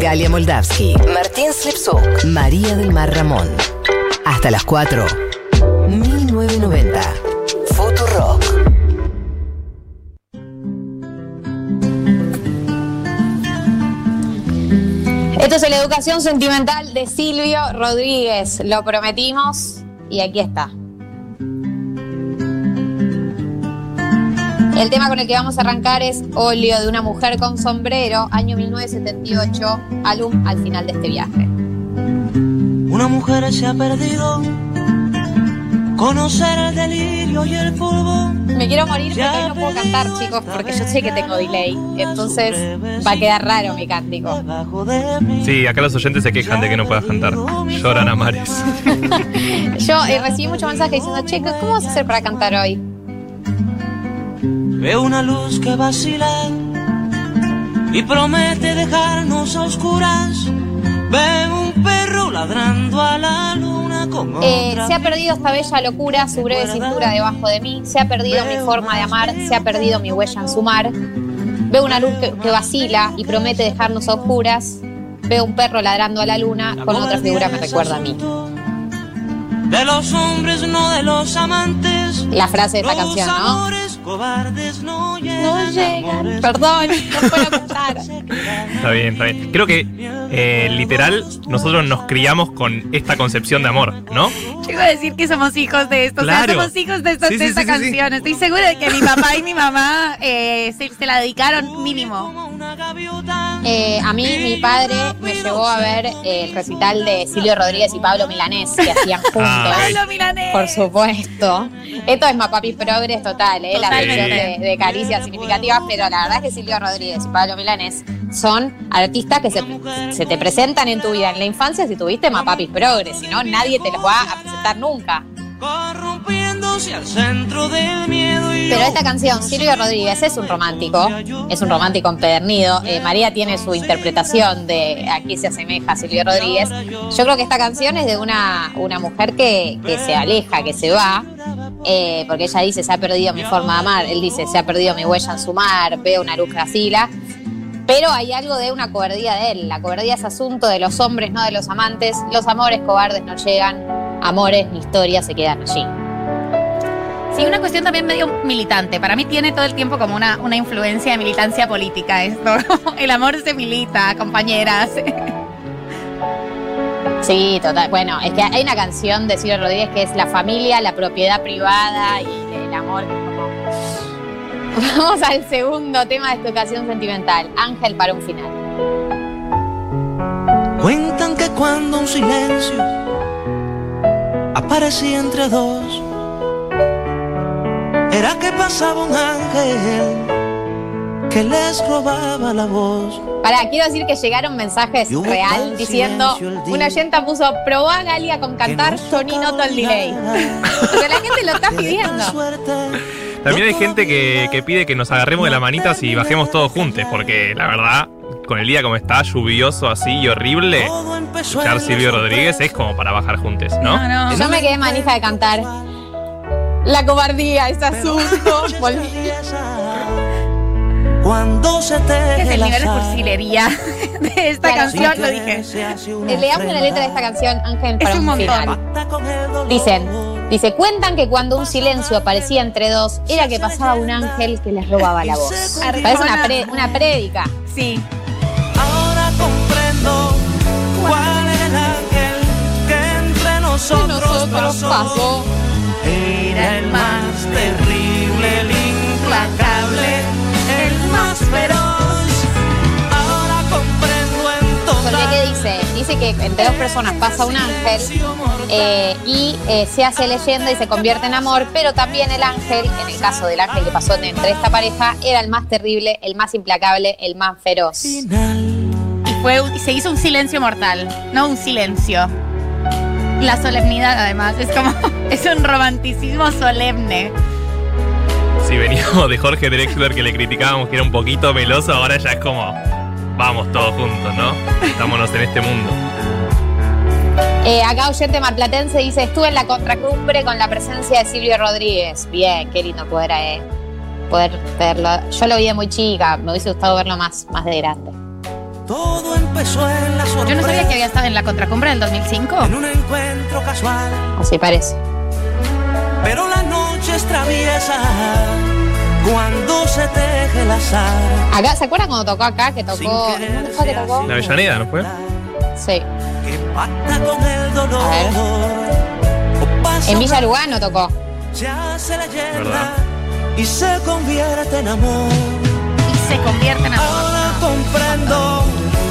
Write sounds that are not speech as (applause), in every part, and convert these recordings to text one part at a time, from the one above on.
Galia Moldavsky, Martín Slipsuk, María del Mar Ramón. Hasta las 4. 1990. Futurock. Esto es la educación sentimental de Silvio Rodríguez. Lo prometimos y aquí está. El tema con el que vamos a arrancar es Óleo de una mujer con sombrero, año 1978, álbum al final de este viaje. Una mujer se ha perdido. Conocer el delirio y el polvo. Me quiero morir porque hoy no puedo cantar, chicos, porque yo sé que tengo delay. Entonces va a quedar raro mi cántico. Sí, acá los oyentes se quejan de que no puedas cantar. Lloran a mares. (laughs) (laughs) Yo eh, recibí muchos mensajes diciendo, che, ¿cómo vas a hacer para cantar hoy? Veo una luz que vacila y promete dejarnos a oscuras. Veo un perro ladrando a la luna con Eh, se ha perdido esta bella locura, su breve cintura debajo de mí. Se ha perdido mi forma de amar, se ha perdido mi huella en su mar. Veo una luz que, que vacila y promete dejarnos a oscuras. Veo un perro ladrando a la luna, con otra figura me recuerda a mí. De los hombres, no de los amantes. La frase de esta canción, ¿no? Cobardes no llegan. No llegan. Perdón, no puedo (laughs) cantar. Está bien, está bien. Creo que eh, literal nosotros nos criamos con esta concepción de amor, ¿no? Yo iba a decir que somos hijos de esto, o Claro. sea, somos hijos de, esta- Sí, de sí, esta sí, sí, sí. canción. Estoy segura de que mi papá y mi mamá eh, se, se la dedicaron mínimo. Eh, a mí, mi padre me llevó a ver el recital de Silvio Rodríguez y Pablo Milanés que hacían juntos. Ah, ok. Pablo Milanés. Por supuesto. Esto es Mapapi Progres total, ¿eh? la de, de caricias significativas, pero la verdad es que Silvio Rodríguez y Pablo Milanés son artistas que se, se te presentan en tu vida en la infancia si tuviste Mapapi Progres, si no, nadie te los va a presentar nunca. corrompiéndose al centro del miedo y Pero esta canción, Silvio Rodríguez es un romántico, es un romántico empedernido. Eh, María tiene su interpretación de a qué se asemeja Silvio Rodríguez. Yo creo que esta canción es de una, una mujer que, que se aleja, que se va, eh, porque ella dice, se ha perdido mi forma de amar. Él dice, se ha perdido mi huella en su mar, veo una luz gracila. Pero hay algo de una cobardía de él. La cobardía es asunto de los hombres, no de los amantes. Los amores cobardes no llegan, amores ni historias se quedan allí. Sí, una cuestión también medio militante. Para mí tiene todo el tiempo como una, una influencia de militancia política esto. (laughs) El amor se milita, compañeras. Sí, total. Bueno, es que hay una canción de Silvio Rodríguez que es la familia, la propiedad privada y el amor. (laughs) Vamos al segundo tema de esta ocasión sentimental. Ángel para un final. Cuentan que cuando un silencio aparecía entre dos, era que pasaba un ángel que les robaba la voz. Pará, quiero decir que llegaron mensajes real diciendo, una oyenta puso, probá Galia con cantar, yo ni noto el delay. Porque la gente lo está (laughs) pidiendo. También hay gente que, que pide que nos agarremos de las manitas y bajemos todos juntos, porque la verdad, con el día como está, lluvioso así y horrible, escuchar Silvio Rodríguez es como para bajar juntos, ¿no? no. Yo me quedé manija de cantar. La cobardía, ese asunto. Cuando se te ¿Qué es el nivel de cursilería (laughs) de esta Claro, canción? Lo dije. Leamos la letra de esta canción, Ángel, para Es un un, montón. final. Dicen, dice, cuentan que cuando un silencio aparecía entre dos, era que pasaba un ángel que les robaba la voz. Parece una, pre- una prédica. Sí. Ahora comprendo cuál es el ángel que entre nosotros, pasó. Era el más terrible, más feroz. Ahora comprendo ¿qué dice? Dice que entre dos personas pasa un ángel eh, y eh, se hace leyenda y se convierte en amor, pero también el ángel, en el caso del ángel que pasó entre esta pareja, era el más terrible, el más implacable, el más feroz. Y, fue, y se hizo un silencio mortal, no un silencio. La solemnidad, además, es como. (laughs) Es un romanticismo solemne. Si veníamos (laughs) de Jorge Drexler que le criticábamos que era un poquito meloso, ahora ya es como, vamos todos juntos, ¿no? Estámonos en este mundo. Eh, acá oyente marplatense dice, estuve en la contracumbre con la presencia de Silvio Rodríguez. Bien, qué lindo poder, eh, poder verlo. Yo lo vi de muy chica, me hubiese gustado verlo más, más de grande. Todo empezó en la sorpresa. Yo no sabía que había estado en la contracumbre del 2005. En un encuentro casual, Así parece. Pero la noche es traviesa cuando se teje el azar. Acá, ¿se acuerdan cuando tocó acá? Que tocó. ¿Dónde fue que se tocó? La Avellaneda, ¿no fue? Sí. Que pacta con el dolor. A ver. En Villa Lugano tocó. Se hace leyenda ¿Verdad? y se convierte en amor. Y se convierte en amor. Ahora comprendo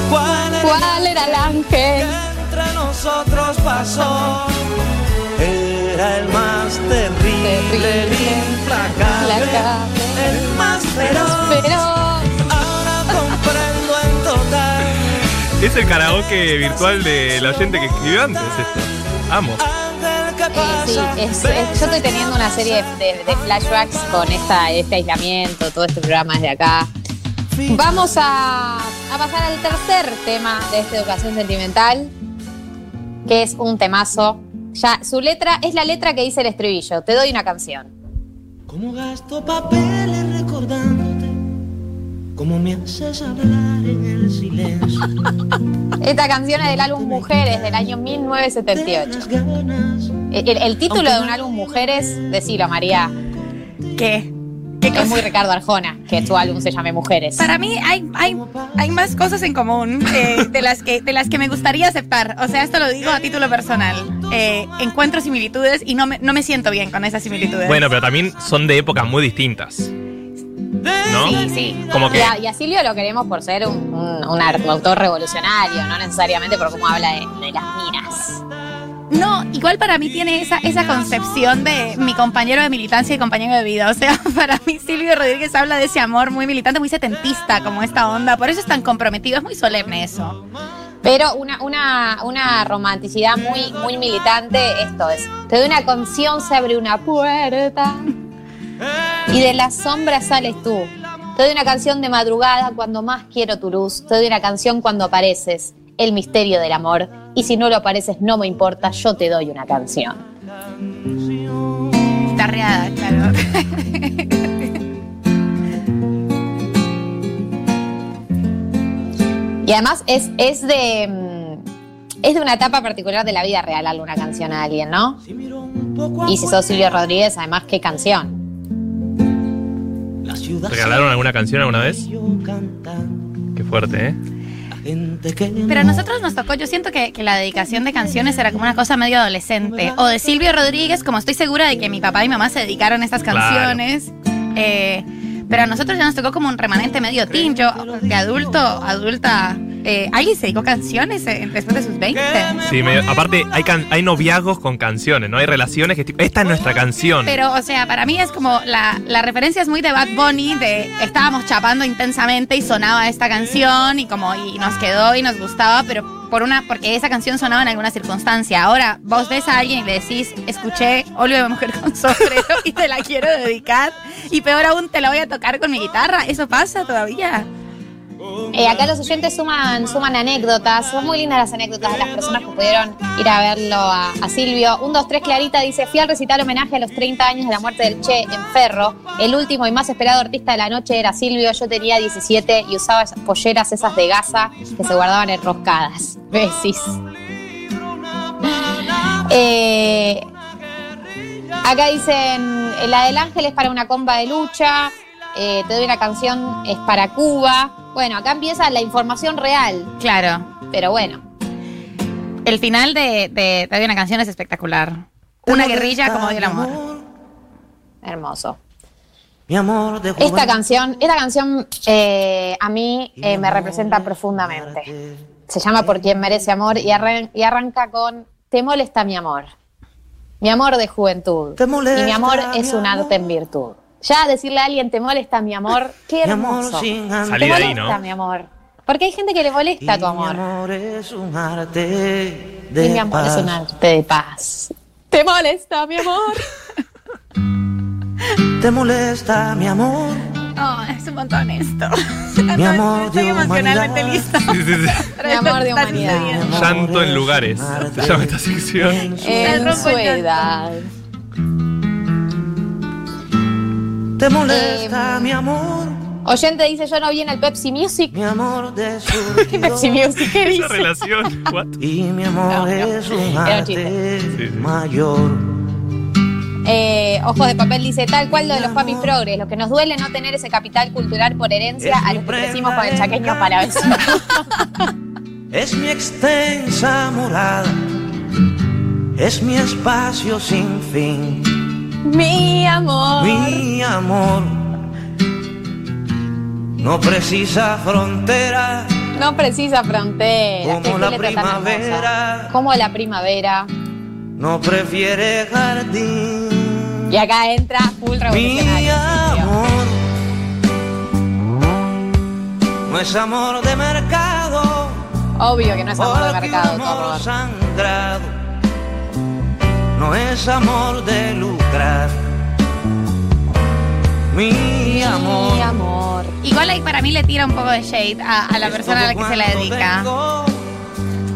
cuál es ¿Cuál era el ángel? que entre nosotros pasó. Era el más terrible, Terrible, el implacable, implacable, el más feroz. Pero. Ahora comprendo en total. Es el karaoke virtual del oyente que escribió antes esto. Amo. Eh, sí, pasa. es- es- yo estoy teniendo una serie de, de- de flashbacks con esta, este aislamiento, todo este programa desde acá. Vamos a, a pasar al tercer tema de esta educación sentimental, que es un temazo. Ya, su letra es la letra que dice el estribillo. Te doy una canción. Como gasto papeles recordándote, como me haces hablar en el silencio. (laughs) Esta canción es del álbum Mujeres del año De 1978. las ganas. El, el título de un álbum Mujeres, decilo María, ¿Qué? ¿Qué es muy Ricardo Arjona, que su álbum se llame Mujeres. Para mí hay, hay, hay más cosas en común eh, de, las que, de las que me gustaría aceptar. O sea, esto lo digo a título personal. Eh, encuentro similitudes y no me, no me siento bien con esas similitudes. Bueno, pero también son de épocas muy distintas. ¿No? Sí, sí. Como Y que. a, y a Silvio lo queremos por ser un, un- un autor revolucionario, no necesariamente por cómo habla de, de las minas. No, igual para mí tiene esa, esa concepción de mi compañero de militancia y compañero de vida. O sea, (laughs) para mí Silvio Rodríguez habla de ese amor muy militante, muy setentista, como esta onda. Por eso es tan comprometido, es muy solemne eso. Pero una, una, una romanticidad muy, muy militante, esto es, te doy una canción, se abre una puerta y de las sombras sales tú. Te doy una canción de madrugada cuando más quiero tu luz. Te doy una canción cuando apareces, el misterio del amor. Y si no lo apareces, no me importa, yo te doy una canción. Tarreada, claro. Y además es, es de. mm, Es de una etapa particular de la vida real una canción a alguien, ¿no? Y si sos Silvio Rodríguez, además, qué canción. ¿Regalaron alguna canción alguna vez? Qué fuerte, ¿eh? La gente que Pero a no- nosotros nos tocó, yo siento que, que la dedicación de canciones era como una cosa medio adolescente. O de Silvio Rodríguez, como estoy segura de que mi papá y mamá se dedicaron a estas Claro. canciones. Eh, pero a nosotros ya nos tocó como un remanente medio teen. Yo, de adulto, adulta. Eh, ¿Alguien se dedicó canciones eh, después de sus 20? Sí, aparte hay, can- hay noviazgos con canciones, ¿no? Hay relaciones que tipo, esta es nuestra canción. Pero, o sea, para mí es como la, la referencia es muy de Bad Bunny, de estábamos chapando intensamente y sonaba esta canción y como y nos quedó y nos gustaba, pero por una porque esa canción sonaba en alguna circunstancia. Ahora vos ves a alguien y le decís, escuché Olio de Mujer con Sombrero (laughs) y te la quiero dedicar y peor aún te la voy a tocar con mi guitarra. ¿Eso pasa todavía? Eh, acá los oyentes suman, suman anécdotas. Son muy lindas las anécdotas de las personas que pudieron ir a verlo a, Silvio. Un, dos, tres, Clarita dice: Fui al recital homenaje a los 30 años de la muerte del Che en Ferro. El último y más esperado artista de la noche era Silvio. Yo tenía 17 y usaba polleras esas de gasa que se guardaban enroscadas. (laughs) Besis. Eh, acá dicen: La del ángel es para una comba de lucha. Eh, te doy una canción, es para Cuba. Bueno, acá empieza la información real, Claro. pero bueno. El final de, de, de una canción es espectacular. Una guerrilla como dio el amor. Hermoso. Mi amor de Esta juventud. canción, esta canción eh, a mí eh, me representa profundamente. Se llama Por quien merece amor y, arran- y arranca con Te molesta mi amor. Mi amor de juventud. Te molesta y mi amor es un arte en virtud. Ya decirle a alguien te molesta mi amor, qué Mi amor hermoso. sin Salí Te de ahí, molesta ¿no? mi amor. Porque hay gente que le molesta tu Y amor. Mi amor es un arte de y mi amor paz. es un arte de paz. Te molesta mi amor. (laughs) Te molesta mi amor. Oh, es un montón esto. (laughs) Mi amor Estoy de emocionalmente lista. Sí, sí, sí. (laughs) Mi amor de humanidad. Llanto en es lugares. Se llama esta sección. En su edad. Te molesta Eh, mi amor. Oyente dice, yo no vi en el Pepsi Music. Mi amor de (laughs) ¿Qué Pepsi Music? ¿Qué Esa dice? relación, what? Y mi amor No, no, es un arte chiste. Sí, sí. mayor. Eh, Ojos de papel dice, tal cual lo de los papi progres, lo que nos duele no tener ese capital cultural por herencia Es a los que crecimos con el chaqueño para vecino. (laughs) Es mi extensa morada, es mi espacio sin fin, Mi amor. mi amor. No precisa frontera No precisa fronteras. Como la primavera. Como la primavera. no prefiere jardín. Y acá entra full Mi revolucionario. Amor no es amor de mercado. Obvio que no es amor de mercado, todo sangrado no es amor de lucrar. Mi amor. Mi amor. Igual ahí para mí le tira un poco de shade a, a la persona a la que se la dedica. tengo.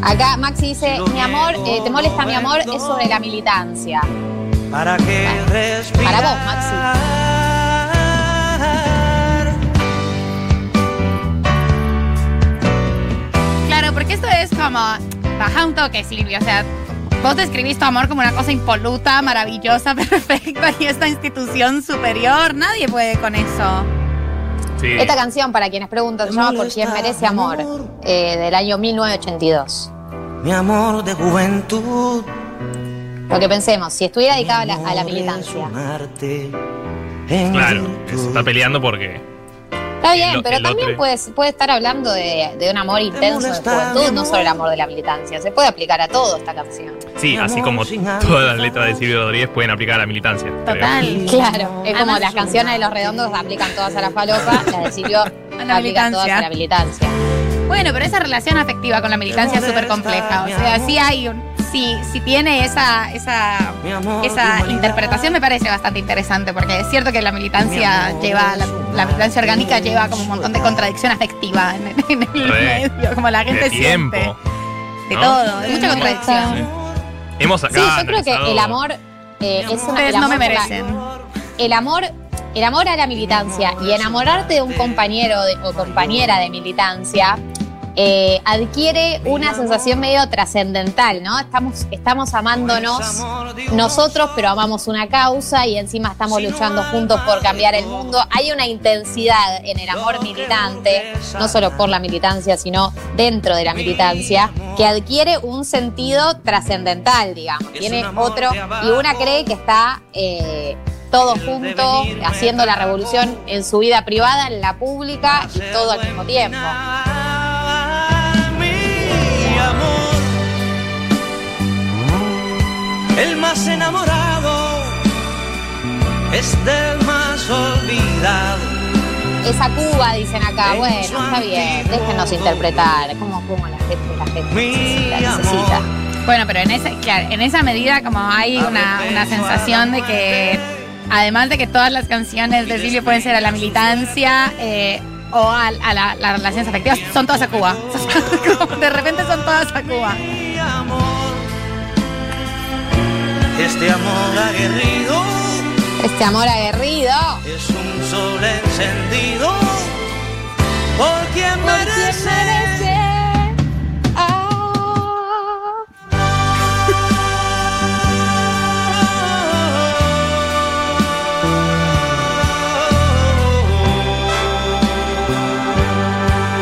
Acá Maxi dice, mi amor, eh, ¿te molesta mi amor? Es sobre la militancia. ¿Para que respirar? Para vos, Maxi. Claro, porque esto es como. Baja un toque, Silvio. O sea, vos describís tu amor como una cosa impoluta, maravillosa, (laughs) perfecta y esta institución superior. Nadie puede con eso. Sí. Esta canción, para quienes preguntan, se llama Por quien merece amor, eh, del año 1982. Mi amor de juventud. Lo que pensemos, si estuviera dedicado a la, a militancia. Claro, se está peleando porque. Está bien, El- pero el también otro- puede, puede estar hablando de, de un amor intenso de juventud, no solo el amor de la militancia. Se puede aplicar a todo esta canción. Sí, así como todas las letras de Silvio Rodríguez pueden aplicar a la militancia. creo. Total. (laughs) Claro, es como las canciones de los redondos aplican todas a la falopa, las de Silvio (laughs) la aplican todas a la militancia. Bueno, pero esa relación afectiva con la militancia es súper compleja. O sea, sí hay un. Sí, sí tiene esa, esa, Mi amor, esa interpretación me parece bastante interesante, porque es cierto que la militancia lleva, la, la militancia orgánica lleva como un montón de contradicción afectiva en, en el Re. medio, como la gente De tiempo. siente. De ¿no? todo, de mucha contradicción. Sí. Hemos acá. Sí, yo creo que el amor eh, es una. Ustedes el no me amor por la- merecen. el amor, el amor a la militancia y enamorarte de un compañero de- o compañera de militancia eh, adquiere una sensación medio trascendental, ¿no? Estamos, estamos amándonos nosotros, pero amamos una causa y encima estamos luchando juntos por cambiar el mundo. Hay una intensidad en el amor militante, no solo por la militancia, sino dentro de la militancia, que adquiere un sentido trascendental, digamos. Tiene otro, y una cree que está eh, todo junto, haciendo la revolución en su vida privada, en la pública y todo al mismo tiempo. El más enamorado es del más olvidado. Esa Cuba, dicen acá, bueno, está bien, déjenos interpretar. Como, como la gente, la gente necesita. Bueno, pero en esa, claro, en esa medida como hay una, una sensación de que además de que todas las canciones de Silvio pueden ser a la militancia eh, o a, a la- las relaciones afectivas, (laughs) son todas a Cuba. De repente son todas a Cuba. Este amor aguerrido Este amor aguerrido. es un sol encendido por quien ¿Por merece. merece? Ah.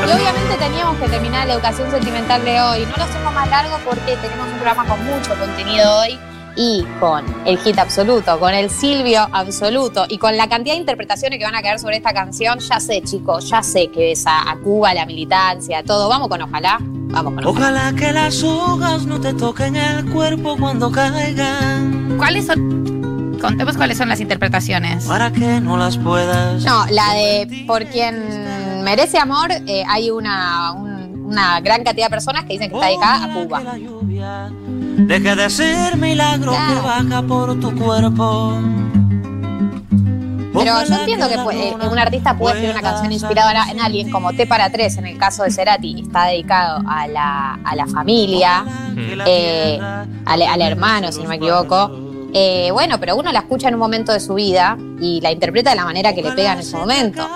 Y obviamente teníamos que terminar la educación sentimental de hoy. No lo hacemos más largo porque tenemos un programa con mucho contenido hoy y con el hit absoluto, con el Silvio absoluto y con la cantidad de interpretaciones que van a caer sobre esta canción. Ya sé, chicos, ya sé que es a, a Cuba, la militancia, todo. Vamos con Ojalá. Vamos con Ojalá. Ojalá que las hojas no te toquen el cuerpo cuando caigan, ¿Cuáles son? Contemos cuáles son las interpretaciones. para que no las puedas. No, la de por quien merece amor, eh, hay una, un- una gran cantidad de personas que dicen que está dedicada a Cuba. Deje de ser milagro Claro. que baja por tu cuerpo. Pero yo entiendo que un artista puede escribir una canción inspirada en alguien, como T para tres, en el caso de Cerati, está dedicado a la, a la familia, eh, al hermano, si no me equivoco. Eh, bueno, pero uno la escucha en un momento de su vida y la interpreta de la manera que le pega en ese momento.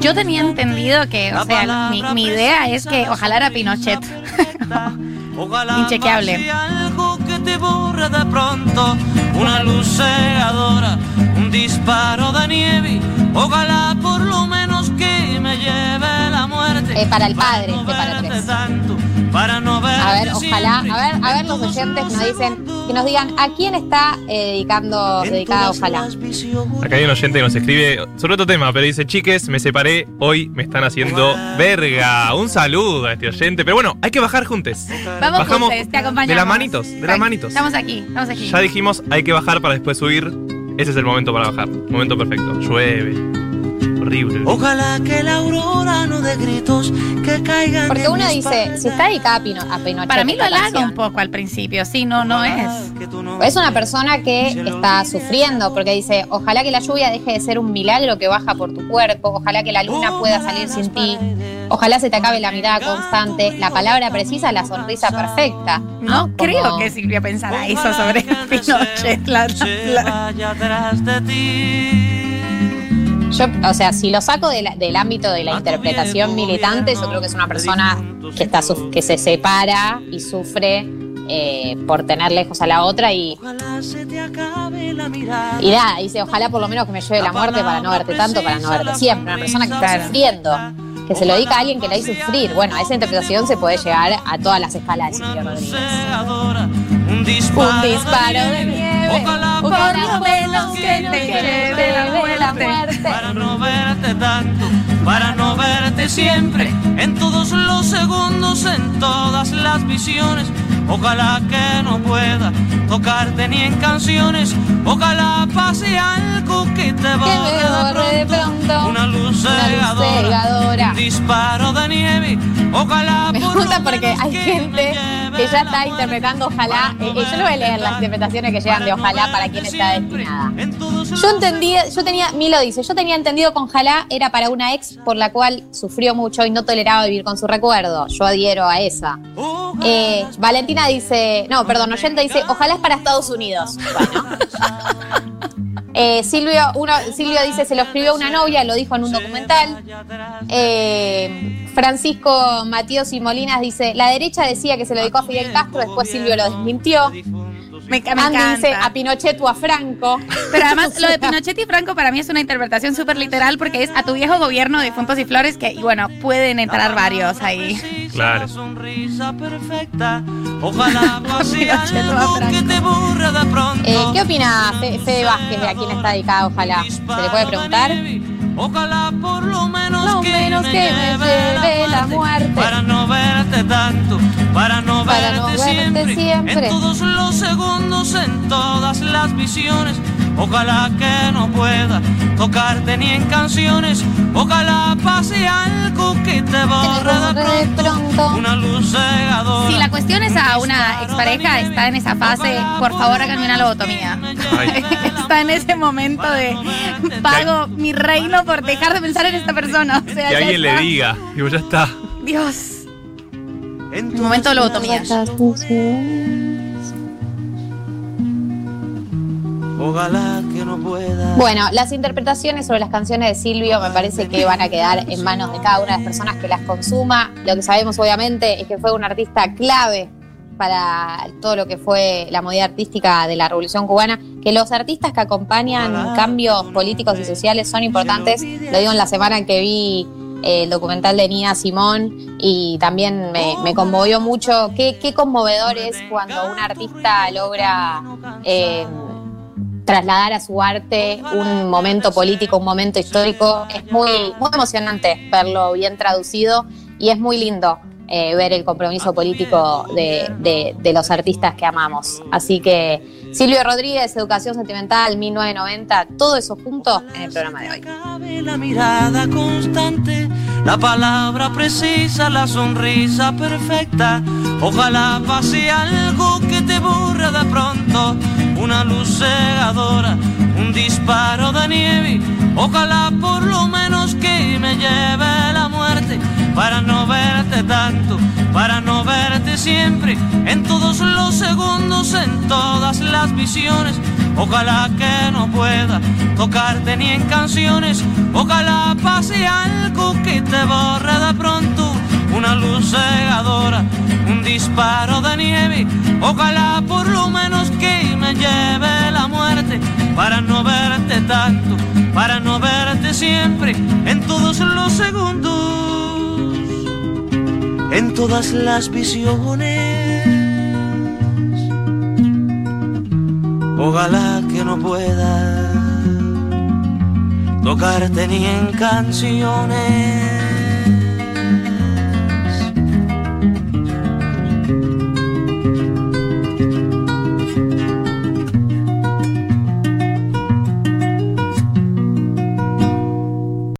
Yo tenía entendido que, o sea, mi, mi idea es que ojalá era Pinochet. (laughs) Ojalá Inchequeable. algo que te borre de pronto, una luz cegadora, un disparo de nieve. Ojalá por lo menos que me lleve la muerte. Eh, para el padre, no este para tres. tanto, A ver, ojalá, a ver, a ver los oyentes que nos dicen, que nos digan a quién está eh, dedicando, dedicada ojalá. Acá hay un oyente que nos escribe sobre otro tema, pero dice, chiques, me separé, hoy me están haciendo verga. Un saludo a este oyente. Pero bueno, hay que bajar juntos. Vamos Bajamos juntos, te acompañamos. de las manitos, de las manitos. Estamos aquí, estamos aquí. Ya dijimos, hay que bajar para después subir. Ese es el momento para bajar. Momento perfecto. Llueve. Horrible. Ojalá que la aurora no dé gritos que caigan. Porque uno dice, si está dedicada a, Pino- a Pinochet. Para mí lo halaga un poco al principio, sí, no, no es. Que tú no- Es una persona que está sufriendo porque dice, ojalá que la lluvia deje de ser un milagro que baja por tu cuerpo, ojalá que la luna pueda salir sin ti, ojalá se te acabe la mirada constante, la palabra precisa, la sonrisa perfecta. No Como- creo que Silvia pensara eso sobre Pinochet. La, se la- Yo, o sea, si lo saco de la- del ámbito de la interpretación militante, yo creo que es una persona que, está, que se separa y sufre eh, por tener lejos a la otra y, y nada, dice, ojalá por lo menos que me lleve la muerte para no verte tanto, para no verte siempre. Una persona que está sufriendo, que se lo dedica a alguien que la hizo sufrir. Bueno, esa interpretación se puede llegar a todas las escalas de Silvio Rodríguez. Un disparo, Un disparo de nieve, por lo menos que te lleve la muerte. Para no verte tanto, para no verte siempre, en todos los segundos, en todas las visiones. Ojalá que no pueda tocarte ni en canciones. Ojalá pase algo que te borre de pronto. Una luz cegadora, cegadora. un disparo de nieve. Ojalá Me gusta porque hay gente que ya está interpretando ojalá. Eh, yo no voy a leer las interpretaciones que llegan de ojalá para quién está destinada. Yo entendía, yo tenía, Milo dice, yo tenía entendido con ojalá era para una ex por la cual sufrió mucho y no toleraba vivir con su recuerdo. Yo adhiero a esa. Eh, Dice, no, perdón, oyente dice, ojalá es para Estados Unidos. Bueno. (laughs) Eh, Silvio, uno, Silvio dice, se lo escribió una novia, lo dijo en un documental. Eh, Francisco Matías y Molinas dice, la derecha decía que se lo dedicó a Fidel Castro, después Silvio lo desmintió. Me, me Andy dice, encanta. a Pinochet o a Franco. (laughs) Pero además lo de (laughs) Pinochet y Franco para mí es una interpretación súper literal porque es a tu viejo gobierno de Difuntos y Flores que, y bueno, pueden entrar varios ahí. Claro. (laughs) Eh, ¿Qué opina Fe- Fede Vázquez de a quién está dedicada Ojalá? ¿Se le puede preguntar? Ojalá por lo menos Lo que menos me que me lleve la muerte. Para no verte tanto, para no Para no verte, siempre, siempre. En todos los segundos, en todas las visiones. Ojalá que no pueda tocarte ni en canciones. Ojalá pase algo que te borre de pronto. Una luz cegadora. Si la cuestión es a una expareja, está en esa fase, por favor háganme una lobotomía. Está en ese momento de (laughs) pago mi reino por dejar de pensar en esta persona. O sea, Que ya alguien le está. diga. Digo, ya está. Dios. En Un momento de lobotomía. Ojalá que no pueda. Bueno, las interpretaciones sobre las canciones de Silvio me parece que van a quedar en manos de cada una de las personas que las consuma. Lo que sabemos obviamente es que fue un artista clave para todo lo que fue la movida artística de la Revolución Cubana, que los artistas que acompañan cambios políticos y sociales son importantes. Lo digo en la semana en que vi eh, el documental de Nina Simón y también me, me conmovió mucho. Qué, qué conmovedor es cuando un artista logra... eh, trasladar a su arte un momento político, un momento histórico. Es muy, muy emocionante verlo bien traducido y es muy lindo eh, ver el compromiso político de, de- de los artistas que amamos. Así que Silvio Rodríguez, Educación Sentimental, 1990, todo eso junto en el programa de hoy. La mirada constante, la palabra precisa, la sonrisa perfecta. Ojalá pase algo que te borre de pronto, una luz cegadora, un disparo de nieve. Ojalá por lo menos que me lleve la muerte, para no verte tanto, para no verte siempre, en todos los segundos, en todas las visiones. Ojalá que no pueda tocarte ni en canciones, ojalá pase algo que te borre de pronto, una luz cegadora, un disparo de nieve, ojalá por lo menos que me lleve la muerte. Para no verte tanto, para no verte siempre, en todos los segundos, en todas las visiones. Ojalá que no pueda tocarte ni en canciones.